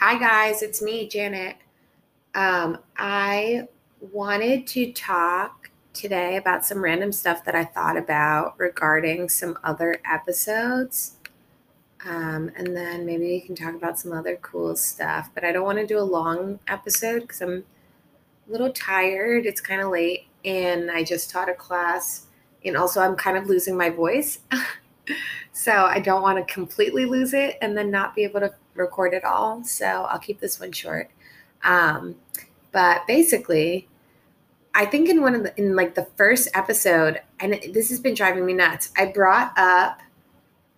Hi, guys, it's me, Janet. Um, I wanted to talk today about some random stuff that I thought about regarding some other episodes. Um, and then maybe we can talk about some other cool stuff. But I don't want to do a long episode because I'm a little tired. It's kind of late, and I just taught a class, and also I'm kind of losing my voice. so I don't want to completely lose it and then not be able to record it all. So I'll keep this one short. Um, but basically, I think in one of the in like the first episode, and this has been driving me nuts. I brought up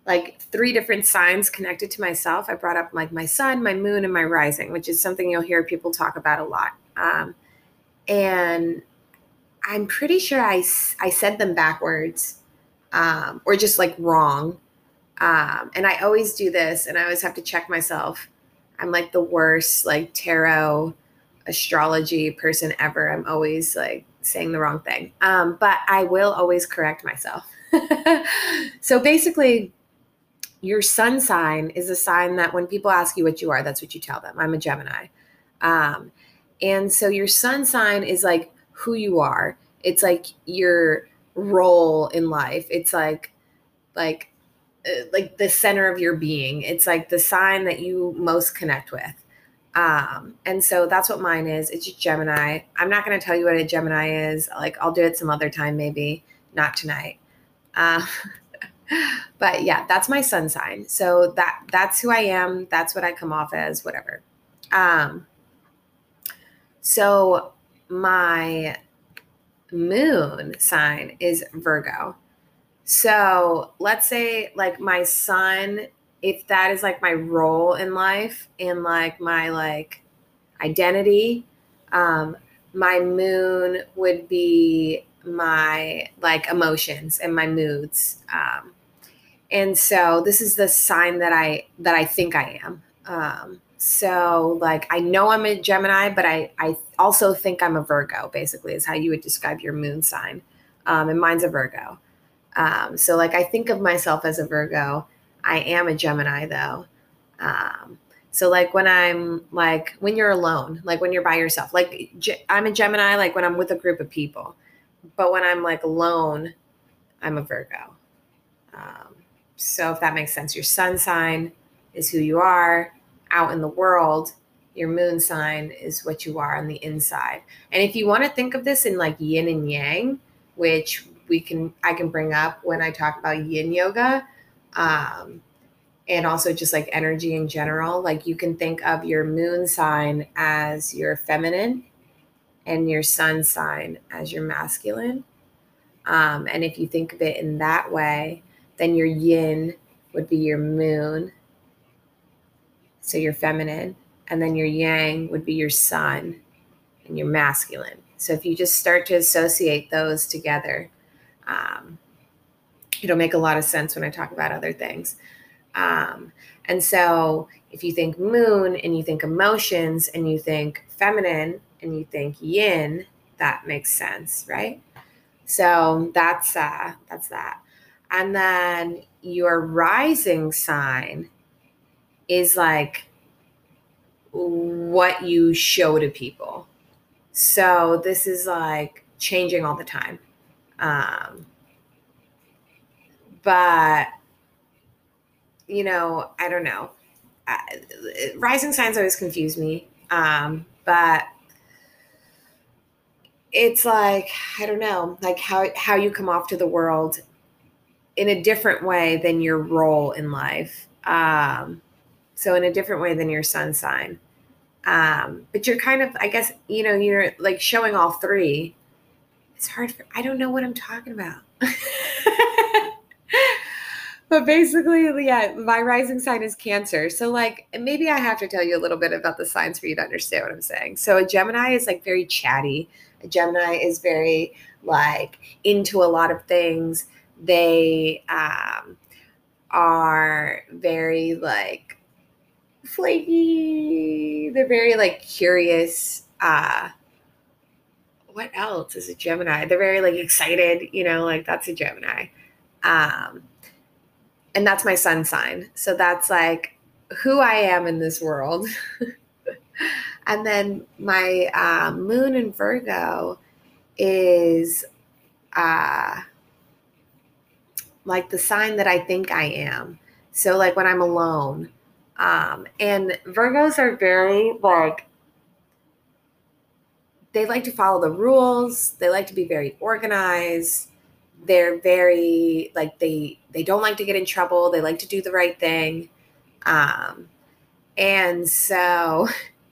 like three different signs connected to myself. I brought up like my sun, my moon, and my rising, which is something you'll hear people talk about a lot. Um, and I'm pretty sure I I said them backwards um, or just like wrong. Um, and I always do this, and I always have to check myself. I'm like the worst like tarot astrology person ever. I'm always like saying the wrong thing, um, but I will always correct myself. so basically, your sun sign is a sign that when people ask you what you are, that's what you tell them. I'm a Gemini. Um, and so your sun sign is like who you are. It's like your role in life. It's like like uh, like the center of your being. It's like the sign that you most connect with. Um, and so that's what mine is. It's Gemini. I'm not going to tell you what a Gemini is. Like I'll do it some other time, maybe not tonight. Uh, but yeah, that's my sun sign. So that that's who I am. That's what I come off as. Whatever. Um, so my moon sign is Virgo. So let's say, like, my sun, if that is like my role in life and like my like identity, um, my moon would be my like emotions and my moods. Um, and so this is the sign that I that I think I am. Um, so like I know I'm a Gemini, but I I also think I'm a Virgo. Basically, is how you would describe your moon sign, um, and mine's a Virgo. Um, so like I think of myself as a Virgo. I am a Gemini though. Um, so like when I'm like when you're alone, like when you're by yourself, like I'm a Gemini. Like when I'm with a group of people, but when I'm like alone, I'm a Virgo. Um, so if that makes sense, your sun sign is who you are out in the world, your moon sign is what you are on the inside. And if you want to think of this in like yin and yang, which we can I can bring up when I talk about yin yoga, um, and also just like energy in general, like you can think of your moon sign as your feminine and your sun sign as your masculine. Um, and if you think of it in that way, then your yin would be your moon so your feminine, and then your yang would be your sun and your masculine. So if you just start to associate those together, um, it'll make a lot of sense when I talk about other things. Um, and so if you think moon and you think emotions and you think feminine and you think yin, that makes sense, right? So that's uh, that's that. And then your rising sign is like what you show to people. So this is like changing all the time. Um, but, you know, I don't know. Rising signs always confuse me. Um, but it's like, I don't know, like how, how you come off to the world in a different way than your role in life. Um, so in a different way than your sun sign. Um, but you're kind of, I guess, you know, you're like showing all three. It's hard for, I don't know what I'm talking about. but basically, yeah, my rising sign is Cancer. So, like, maybe I have to tell you a little bit about the signs for you to understand what I'm saying. So, a Gemini is like very chatty. A Gemini is very like into a lot of things. They um, are very like flaky. They're very like curious. Uh what else is a Gemini? They're very like excited, you know, like that's a Gemini. Um and that's my sun sign. So that's like who I am in this world. and then my uh, moon in Virgo is uh, like the sign that I think I am. So, like when I'm alone. Um, and Virgos are very like, they like to follow the rules, they like to be very organized. They're very like they they don't like to get in trouble. They like to do the right thing. Um and so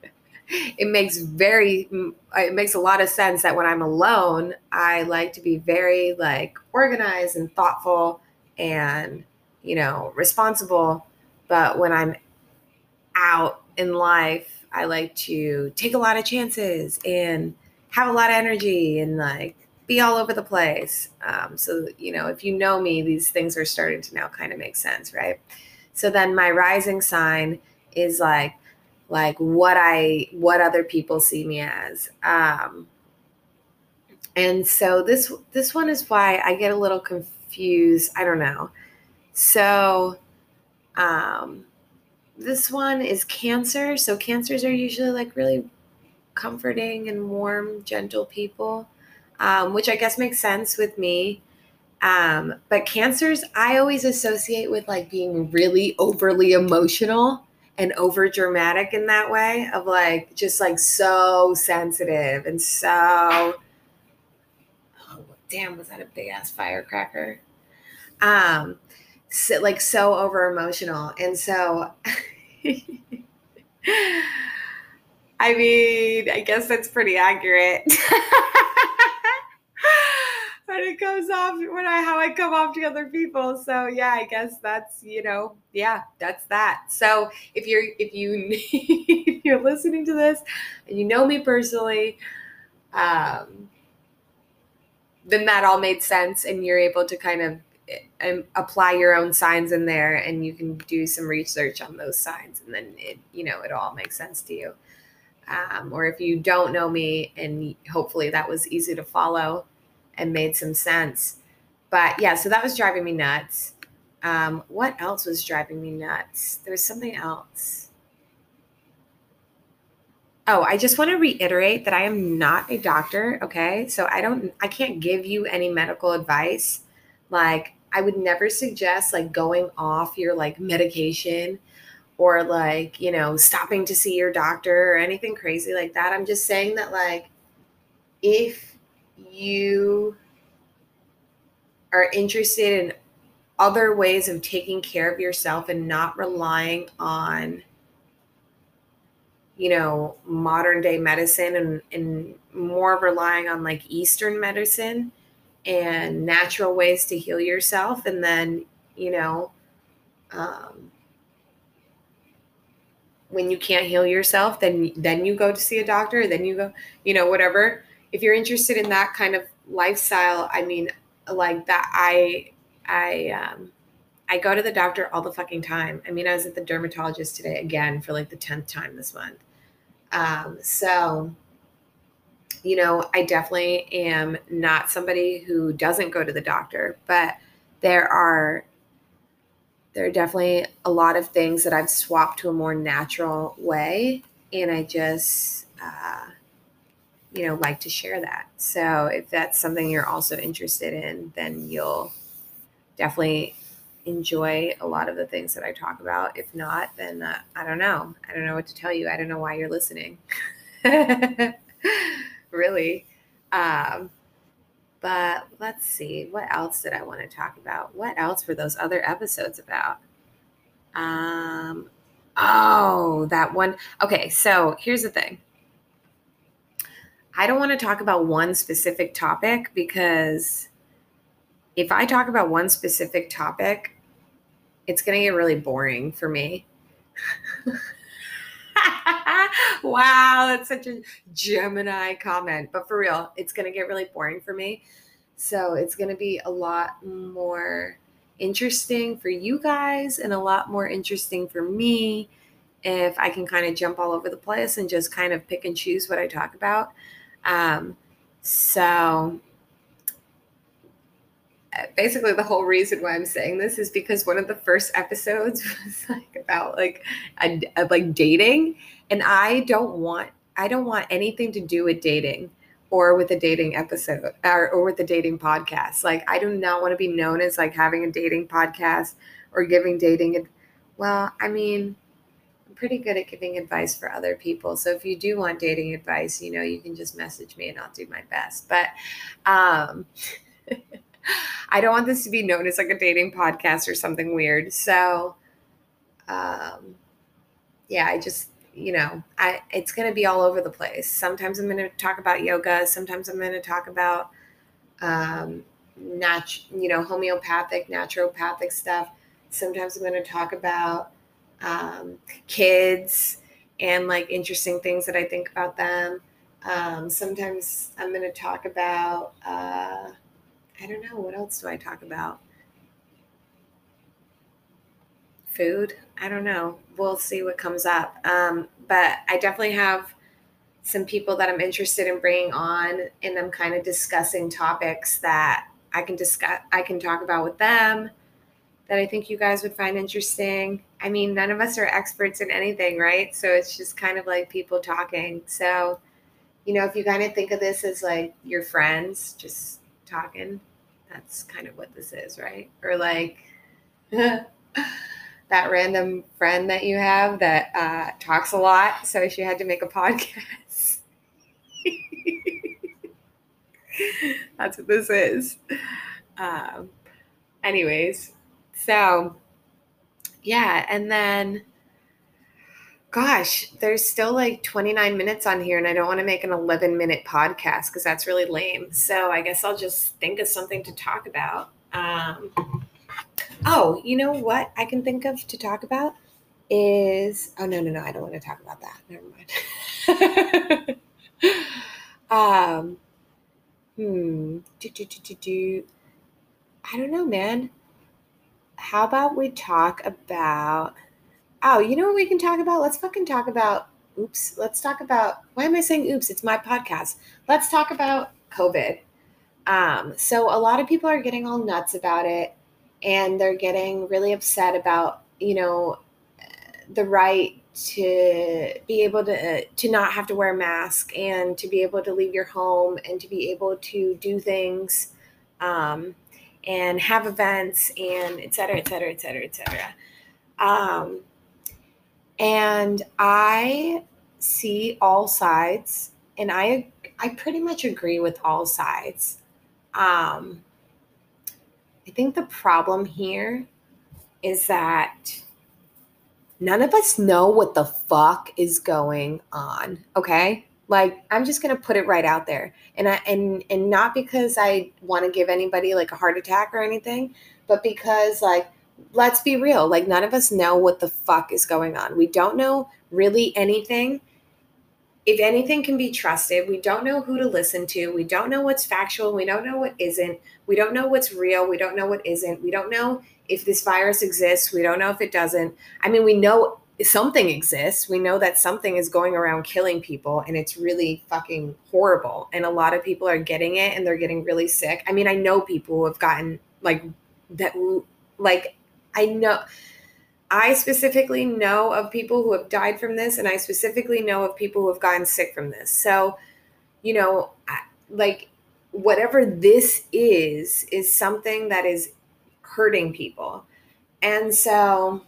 it makes very it makes a lot of sense that when i'm alone i like to be very like organized and thoughtful and you know responsible. But when i'm out in life i like to take a lot of chances and have a lot of energy and like be all over the place. Um, so, you know, if you know me, these things are starting to now kind of make sense, right? So then my rising sign is like, like what I, what other people see me as. Um, and so this, this one is why I get a little confused. I don't know. So, um, this one is cancer. So cancers are usually like really comforting and warm, gentle people um, which I guess makes sense with me. Um, but cancers, I always associate with like being really overly emotional and over dramatic in that way of like just like so sensitive and so oh damn was that a big ass firecracker um so, like so over emotional and so i mean i guess that's pretty accurate when it comes off when I how I come off to other people. So yeah, I guess that's you know yeah that's that. So if you're if you if you're listening to this and you know me personally, um, then that all made sense, and you're able to kind of um, apply your own signs in there, and you can do some research on those signs, and then it you know it all makes sense to you. Um, or if you don't know me, and hopefully that was easy to follow and made some sense. But yeah, so that was driving me nuts. Um, what else was driving me nuts? There was something else. Oh, I just want to reiterate that I am not a doctor. Okay. So I don't, I can't give you any medical advice. Like, I would never suggest like going off your like medication or like, you know, stopping to see your doctor or anything crazy like that. I'm just saying that, like, if you are interested in other ways of taking care of yourself and not relying on you know modern day medicine and, and more relying on like eastern medicine and natural ways to heal yourself and then you know um, when you can't heal yourself then then you go to see a doctor then you go you know whatever if you're interested in that kind of lifestyle, I mean, like that, I, I, um, I go to the doctor all the fucking time. I mean, I was at the dermatologist today again for like the 10th time this month. Um, so, you know, I definitely am not somebody who doesn't go to the doctor, but there are there are definitely a lot of things that I've swapped to a more natural way, and I just uh, you know like to share that. So if that's something you're also interested in then you'll definitely enjoy a lot of the things that i talk about. If not then uh, i don't know. I don't know what to tell you. I don't know why you're listening really um, but let's see what else did i want to talk about? What else were those other episodes about? Um oh that one okay so here's the thing. I don't want to talk about one specific topic because if I talk about one specific topic, it's going to get really boring for me. wow, that's such a Gemini comment. But for real, it's going to get really boring for me. So it's going to be a lot more interesting for you guys and a lot more interesting for me if I can kind of jump all over the place and just kind of pick and choose what I talk about. Um, so basically the whole reason why I'm saying this is because one of the first episodes was like about like a, a, like dating, and I don't want I don't want anything to do with dating or with a dating episode or, or with a dating podcast. Like I do not want to be known as like having a dating podcast or giving dating. Well, I mean, I'm pretty good at giving advice for other people. So if you do want dating advice, you know, you can just message me and I'll do my best. But um I don't want this to be known as like a dating podcast or something weird. So, um, yeah, I just, you know, I it's going to be all over the place. Sometimes I'm going to talk about yoga. Sometimes I'm going to talk about, um, nat- you know, homeopathic, naturopathic stuff. Sometimes I'm going to talk about um, kids and like interesting things that I think about them. Um, sometimes I'm going to talk about. Uh, I don't know. What else do I talk about? Food? I don't know. We'll see what comes up. Um, but I definitely have some people that I'm interested in bringing on, and I'm kind of discussing topics that I can discuss. I can talk about with them that I think you guys would find interesting. I mean, none of us are experts in anything, right? So it's just kind of like people talking. So, you know, if you kind of think of this as like your friends just talking, that's kind of what this is, right? Or like that random friend that you have that uh, talks a lot, so she had to make a podcast. that's what this is. Um, anyways, so yeah, and then gosh, there's still like 29 minutes on here, and I don't want to make an 11 minute podcast because that's really lame. So I guess I'll just think of something to talk about. Um, oh, you know what I can think of to talk about is oh no no no I don't want to talk about that. Never mind. um, hmm. Do, do, do, do, do. I don't know, man. How about we talk about Oh, you know what we can talk about? Let's fucking talk about oops. Let's talk about why am I saying oops? It's my podcast. Let's talk about COVID. Um, so a lot of people are getting all nuts about it and they're getting really upset about, you know, the right to be able to to not have to wear a mask and to be able to leave your home and to be able to do things um, and have events and et cetera, et cetera, et cetera, et cetera. Um, and I see all sides, and I I pretty much agree with all sides. Um, I think the problem here is that none of us know what the fuck is going on. Okay. Like I'm just gonna put it right out there. And I and and not because I want to give anybody like a heart attack or anything, but because like let's be real. Like, none of us know what the fuck is going on. We don't know really anything. If anything can be trusted, we don't know who to listen to. We don't know what's factual. We don't know what isn't. We don't know what's real. We don't know what isn't. We don't know if this virus exists. We don't know if it doesn't. I mean, we know something exists. We know that something is going around killing people and it's really fucking horrible. And a lot of people are getting it and they're getting really sick. I mean, I know people who have gotten like that, like I know I specifically know of people who have died from this, and I specifically know of people who have gotten sick from this. So, you know, like whatever this is, is something that is hurting people. And so,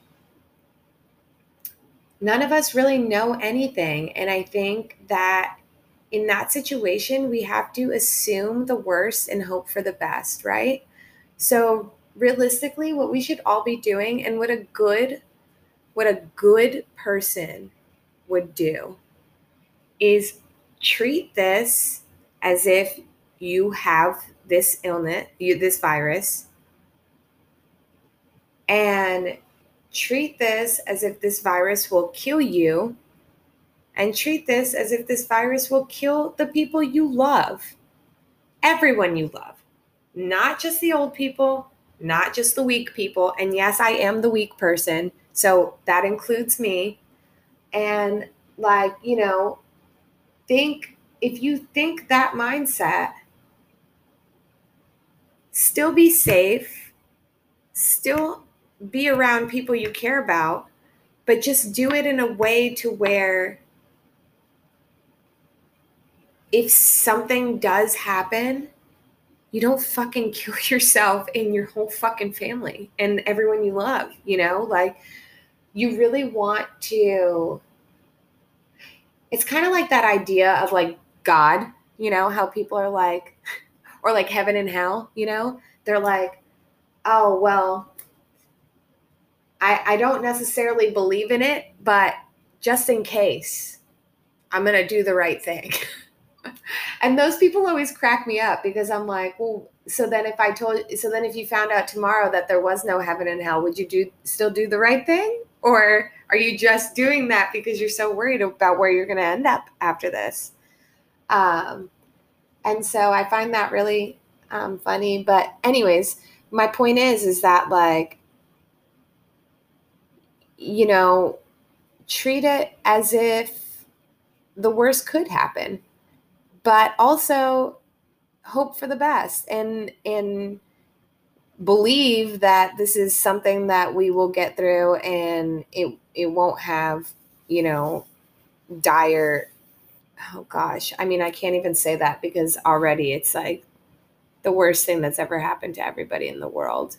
none of us really know anything. And I think that in that situation, we have to assume the worst and hope for the best, right? So, realistically what we should all be doing and what a good what a good person would do is treat this as if you have this illness, you, this virus, and treat this as if this virus will kill you, and treat this as if this virus will kill the people you love, everyone you love, not just the old people, not just the weak people. And yes, I am the weak person. So that includes me. And like, you know, think if you think that mindset, still be safe, still be around people you care about, but just do it in a way to where if something does happen, you don't fucking kill yourself and your whole fucking family and everyone you love, you know? Like, you really want to. It's kind of like that idea of like God, you know, how people are like, or like heaven and hell, you know? They're like, oh, well, I, I don't necessarily believe in it, but just in case, I'm going to do the right thing. and those people always crack me up because I'm like, well, so then if I told so then if you found out tomorrow that there was no heaven and hell, would you do still do the right thing? Or are you just doing that because you're so worried about where you're going to end up after this? Um, and so I find that really um, funny. But anyways, my point is, is that like, you know, treat it as if the worst could happen but also hope for the best and and believe that this is something that we will get through and it it won't have you know dire oh gosh i mean i can't even say that because already it's like the worst thing that's ever happened to everybody in the world.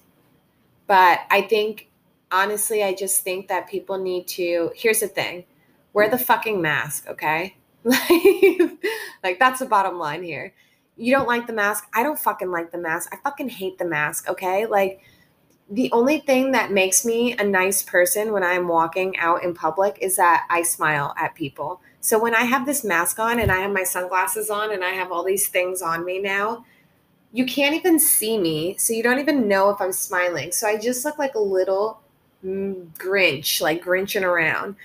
But i think honestly i just think that people need to here's the thing wear the fucking mask okay Like, like that's the bottom line here. You don't like the mask. I don't fucking like the mask. I fucking hate the mask. Okay. Like, the only thing that makes me a nice person when I'm walking out in public is that I smile at people. So when I have this mask on and I have my sunglasses on and I have all these things on me now, you can't even see me. So you don't even know if I'm smiling. So I just look like a little mm, Grinch, like Grinching around.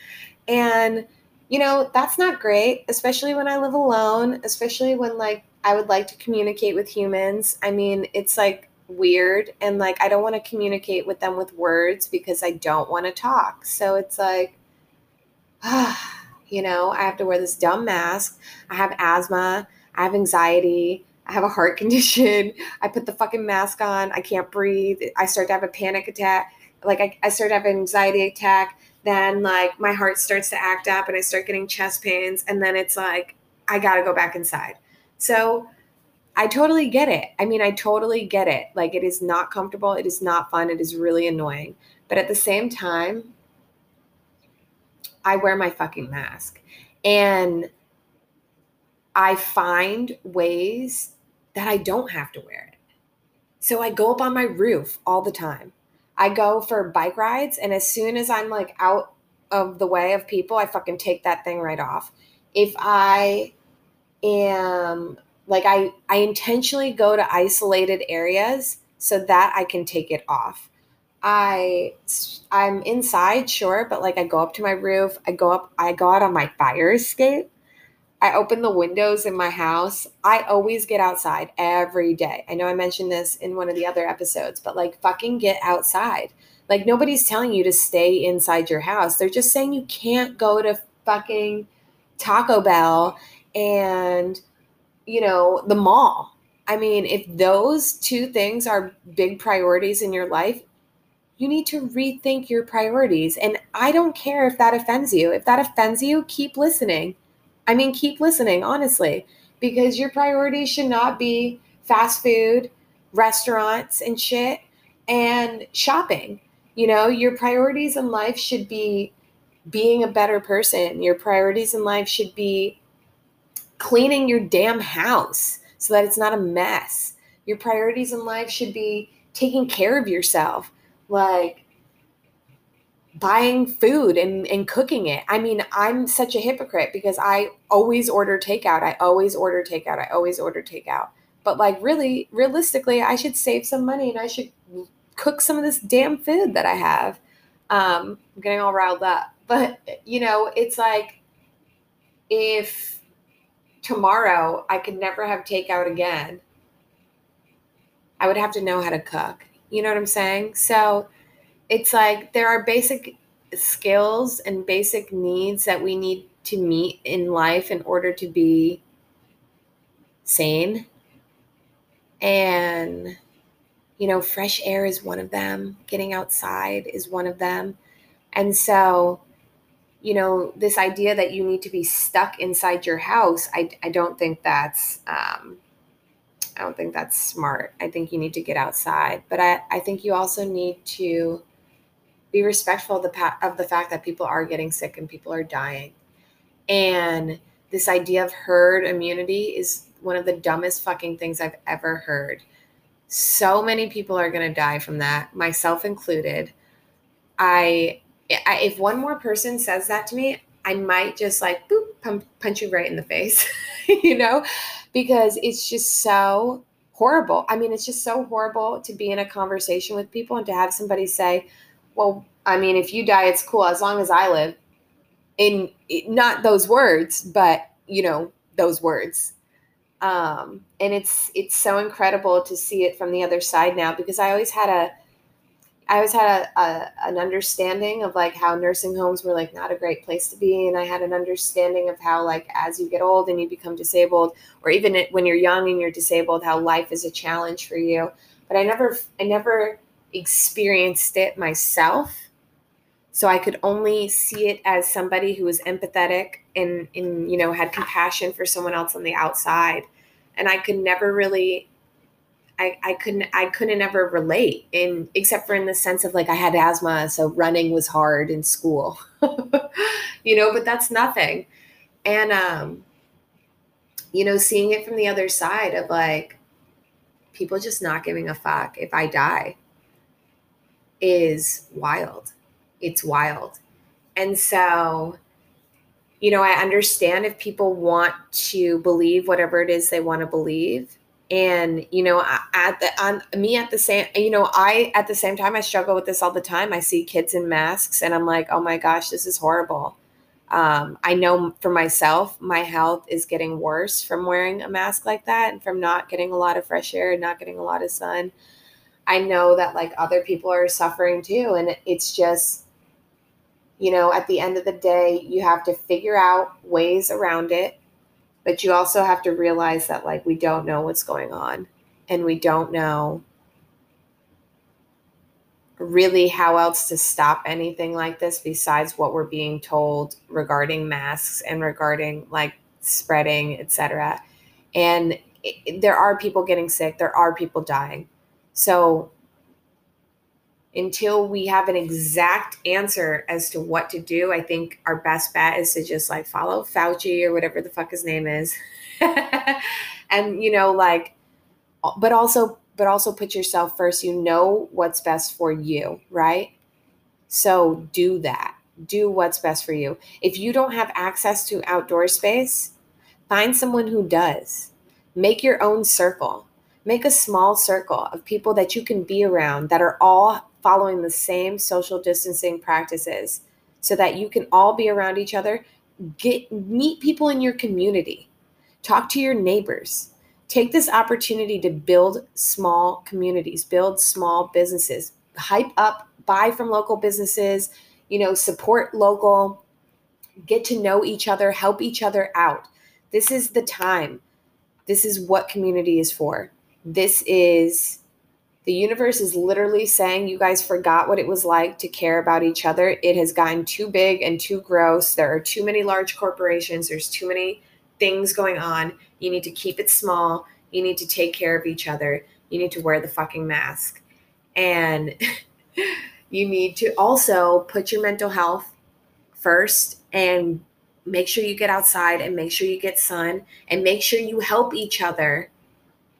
And you know, that's not great, especially when I live alone, especially when like I would like to communicate with humans. I mean, it's like weird and like I don't want to communicate with them with words because I don't want to talk. So it's like ah, you know, I have to wear this dumb mask. I have asthma, I have anxiety, I have a heart condition. I put the fucking mask on, I can't breathe. I start to have a panic attack. Like I, I start to have an anxiety attack then like my heart starts to act up and I start getting chest pains. And then it's like, I got to go back inside. So I totally get it. I mean, I totally get it. Like, it is not comfortable. It is not fun. It is really annoying. But at the same time, I wear my fucking mask. And I find ways that I don't have to wear it. So I go up on my roof all the time. I go for bike rides, and as soon as I'm like out of the way of people, I fucking take that thing right off. If I am like I I intentionally go to isolated areas so that I can take it off. I I'm inside, sure, but like I go up to my roof, I go up, I go out on my fire escape I open the windows in my house. I always get outside every day. I know I mentioned this in one of the other episodes, but like fucking get outside. Like nobody's telling you to stay inside your house. They're just saying you can't go to fucking Taco Bell and you know, the mall. I mean, if those two things are big priorities in your life, you need to rethink your priorities. And I don't care if that offends you. If that offends you, keep listening I mean, keep listening, honestly, because your priorities should not be fast food, restaurants, and shit, and shopping. You know, your priorities in life should be being a better person. Your priorities in life should be cleaning your damn house so that it's not a mess. Your priorities in life should be taking care of yourself. Like, buying food and, and cooking it. I mean, I'm such a hypocrite because I always order takeout. I always order takeout. I always order takeout. But like really, realistically, I should save some money and I should cook some of this damn food that I have. Um, I'm getting all riled up. But you know, it's like if tomorrow I could never have takeout again, I would have to know how to cook. You know what I'm saying? So it's like there are basic skills and basic needs that we need to meet in life in order to be sane. And You know, fresh air is one of them, getting outside is one of them. And so, you know, this idea that you need to be stuck inside your house, I, I don't think that's, um, I don't think that's smart. I think you need to get outside, but I, I think you also need to be respectful of the, pa- of the fact that people are getting sick and people are dying. And this idea of herd immunity is one of the dumbest fucking things I've ever heard. So many people are going to die from that, myself included. I, I, if one more person says that to me, I might just like boop punch, punch you right in the face, you know, because it's just so horrible. I mean, it's just so horrible to be in a conversation with people and to have somebody say, "Well, I mean, if you die, it's cool as long as I live." In not those words, but you know, those words um, and it's it's so incredible to see it from the other side now because I always had a I always had a, a, an understanding of like how nursing homes were like not a great place to be, and I had an understanding of how like as you get old and you become disabled, or even when you're young and you're disabled, how life is a challenge for you. But I never I never experienced it myself, so I could only see it as somebody who was empathetic and, and, you know, had compassion for someone else on the outside. And I could never really, I, I couldn't, I couldn't ever relate in, except for in the sense of like, I had asthma. So running was hard in school, you know, but that's nothing. And, um, you know, seeing it from the other side of like people just not giving a fuck if I die is wild it's wild. And so, you know, I understand if people want to believe whatever it is they want to believe. And, you know, at the, on me at the same, you know, I, at the same time, I struggle with this all the time. I see kids in masks and I'm like, oh my gosh, this is horrible. Um, I know for myself, my health is getting worse from wearing a mask like that and from not getting a lot of fresh air and not getting a lot of sun. I know that like other people are suffering too. And it's just, you know, at the end of the day, you have to figure out ways around it, but you also have to realize that, like, we don't know what's going on and we don't know really how else to stop anything like this besides what we're being told regarding masks and regarding like spreading etc and it, there are people getting sick there are people dying so until we have an exact answer as to what to do, I think our best bet is to just like follow Fauci or whatever the fuck his name is. and you know, like but also but also put yourself first. You know what's best for you, right? So do that. Do what's best for you. If you don't have access to outdoor space, find someone who does. Make your own circle. Make a small circle of people that you can be around that are all following the same social distancing practices so that you can all be around each other get meet people in your community talk to your neighbors. Take this opportunity to build small communities build small businesses hype up buy from local businesses you know support local get to know each other help each other out. This is the time. This is what community is for this is the universe is literally saying you guys forgot what it was like to care about each other. It has gotten too big and too gross. There are too many large corporations, there's too many things going on. You need to keep it small. You need to take care of each other. You need to wear the fucking mask. And you need to also put your mental health first and make sure you get outside and make sure you get sun and make sure you help each other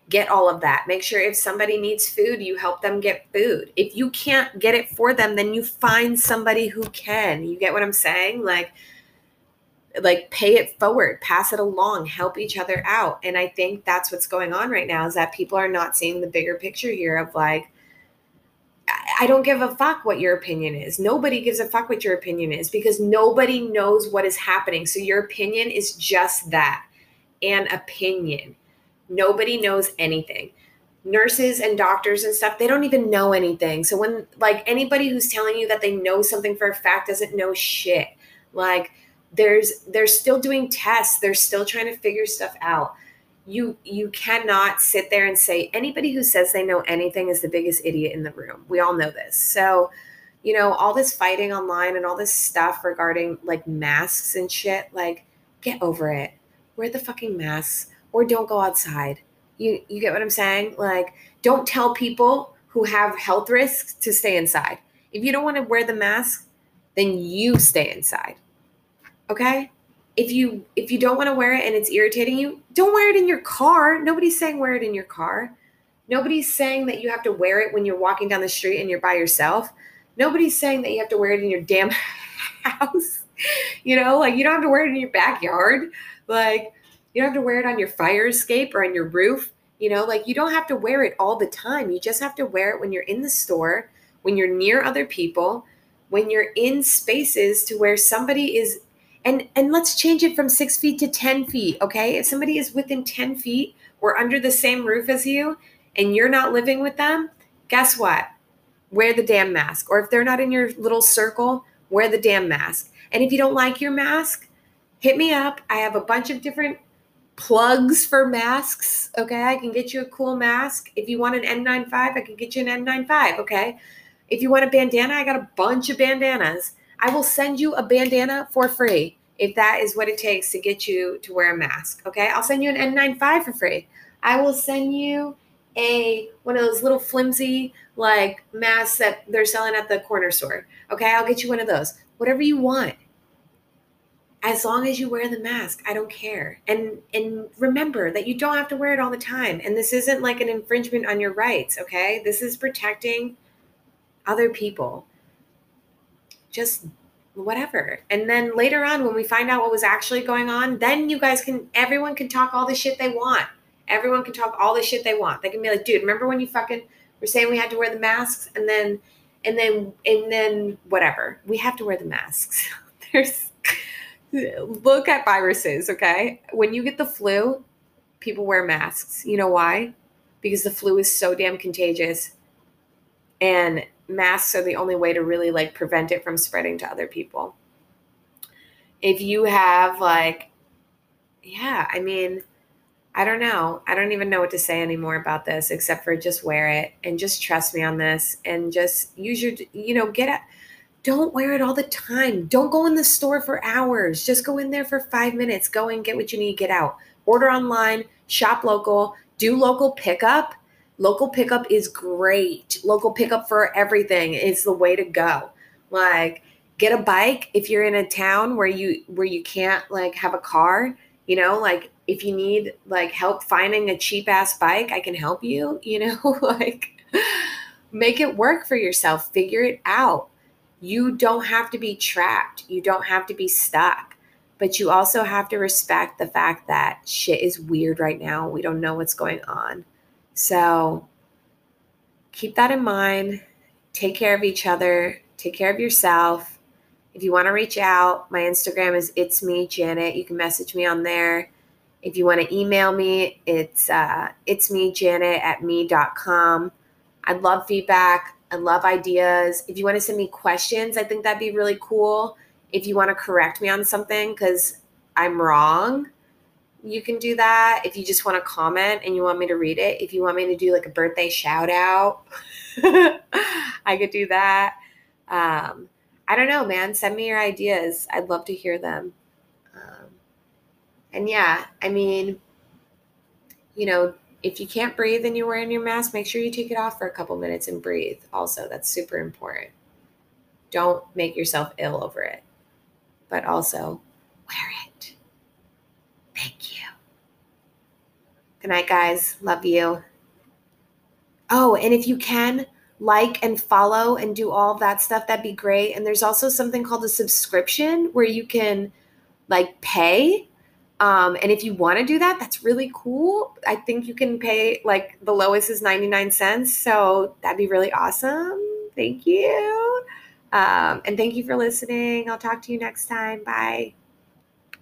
get all of that. Make sure if somebody needs food, you help them get food. If you can't get it for them, then you find somebody who can. You get what I'm saying? Like like pay it forward, pass it along, help each other out. And I think that's what's going on right now is that people are not seeing the bigger picture here of like I don't give a fuck what your opinion is. Nobody gives a fuck what your opinion is because nobody knows what is happening. So your opinion is just that an opinion Nobody knows anything. Nurses and doctors and stuff, they don't even know anything. So when like anybody who's telling you that they know something for a fact doesn't know shit. Like there's they're still doing tests, they're still trying to figure stuff out. you you cannot sit there and say anybody who says they know anything is the biggest idiot in the room. We all know this. So, you know, all this fighting online and all this stuff regarding like masks and shit, like get over it. Wear the fucking masks or don't go outside. You you get what I'm saying? Like don't tell people who have health risks to stay inside. If you don't want to wear the mask, then you stay inside. Okay? if you if you don't want to wear it and it's irritating you, don't wear it in your car. Nobody's saying wear it in your car. Nobody's saying that you have to wear it when you're walking down the street and you're by yourself. Nobody's saying that you have to wear it in your damn house. You know, like you don't have to wear it in your backyard. Like you don't have to wear it on your fire escape or on your roof. You know, like you don't have to wear it all the time. You just have to wear it when you're in the store, when you're near other people, when you're in spaces to where somebody is and and let's change it from six feet to 10 feet okay if somebody is within 10 feet or under the same roof as you and you're not living with them guess what wear the damn mask or if they're not in your little circle wear the damn mask and if you don't like your mask hit me up i have a bunch of different plugs for masks okay i can get you a cool mask if you want an n95 i can get you an n95 okay if you want a bandana i got a bunch of bandanas I will send you a bandana for free if that is what it takes to get you to wear a mask. Okay. I'll send you an N95 for free. I will send you a one of those little flimsy like masks that they're selling at the corner store. Okay. I'll get you one of those. Whatever you want. As long as you wear the mask, I don't care. And and remember that you don't have to wear it all the time. And this isn't like an infringement on your rights, okay? This is protecting other people just whatever. And then later on, when we find out what was actually going on, then you guys can, everyone can talk all the shit they want. Everyone can talk all the shit they want. They can be like, dude, remember when you fucking were saying we had to wear the masks and then, and then, and then whatever. We have to wear the masks. There's, look at viruses, okay? When you get the flu, people wear masks. You know why? Because the flu is so damn contagious. And masks are the only way to really like prevent it from spreading to other people. If you have like, yeah, I mean, I don't know. I don't even know what to say anymore about this except for just wear it and just trust me on this and just use your, you know, get it. Don't wear it all the time. Don't go in the store for hours. Just go in there for five minutes. Go and get what you need, get out. Order online, shop local, do local pickup local pickup is great. Local pickup for everything is the way to go. Like get a bike if you're in a town where you where you can't like have a car, you know, like if you need like help finding a cheap ass bike, I can help you, you know, like make it work for yourself, figure it out. You don't have to be trapped. You don't have to be stuck. But you also have to respect the fact that shit is weird right now. We don't know what's going on. So keep that in mind. Take care of each other, take care of yourself. If you want to reach out, my Instagram is it's me, Janet. You can message me on there. If you want to email me, it's uh, it's me, Janet at me.com. I'd love feedback. I love ideas. If you want to send me questions, I think that'd be really cool. If you want to correct me on something because I'm wrong, you can do that. If you just want to comment and you want me to read it, if you want me to do like a birthday shout out, I could do that. Um, I don't know, man. Send me your ideas. I'd love to hear them. Um, and yeah, I mean, you know, if you can't breathe and you're wearing your mask, make sure you take it off for a couple minutes and breathe. Also, that's super important. Don't make yourself ill over it, but also wear it. Thank you. Good night, guys. Love you. Oh, and if you can, like and follow and do all that stuff, that'd be great. And there's also something called a subscription where you can like pay. Um, and if you want to do that, that's really cool. I think you can pay like the lowest is 99 cents. So that'd be really awesome. Thank you. Um, and thank you for listening. I'll talk to you next time. Bye.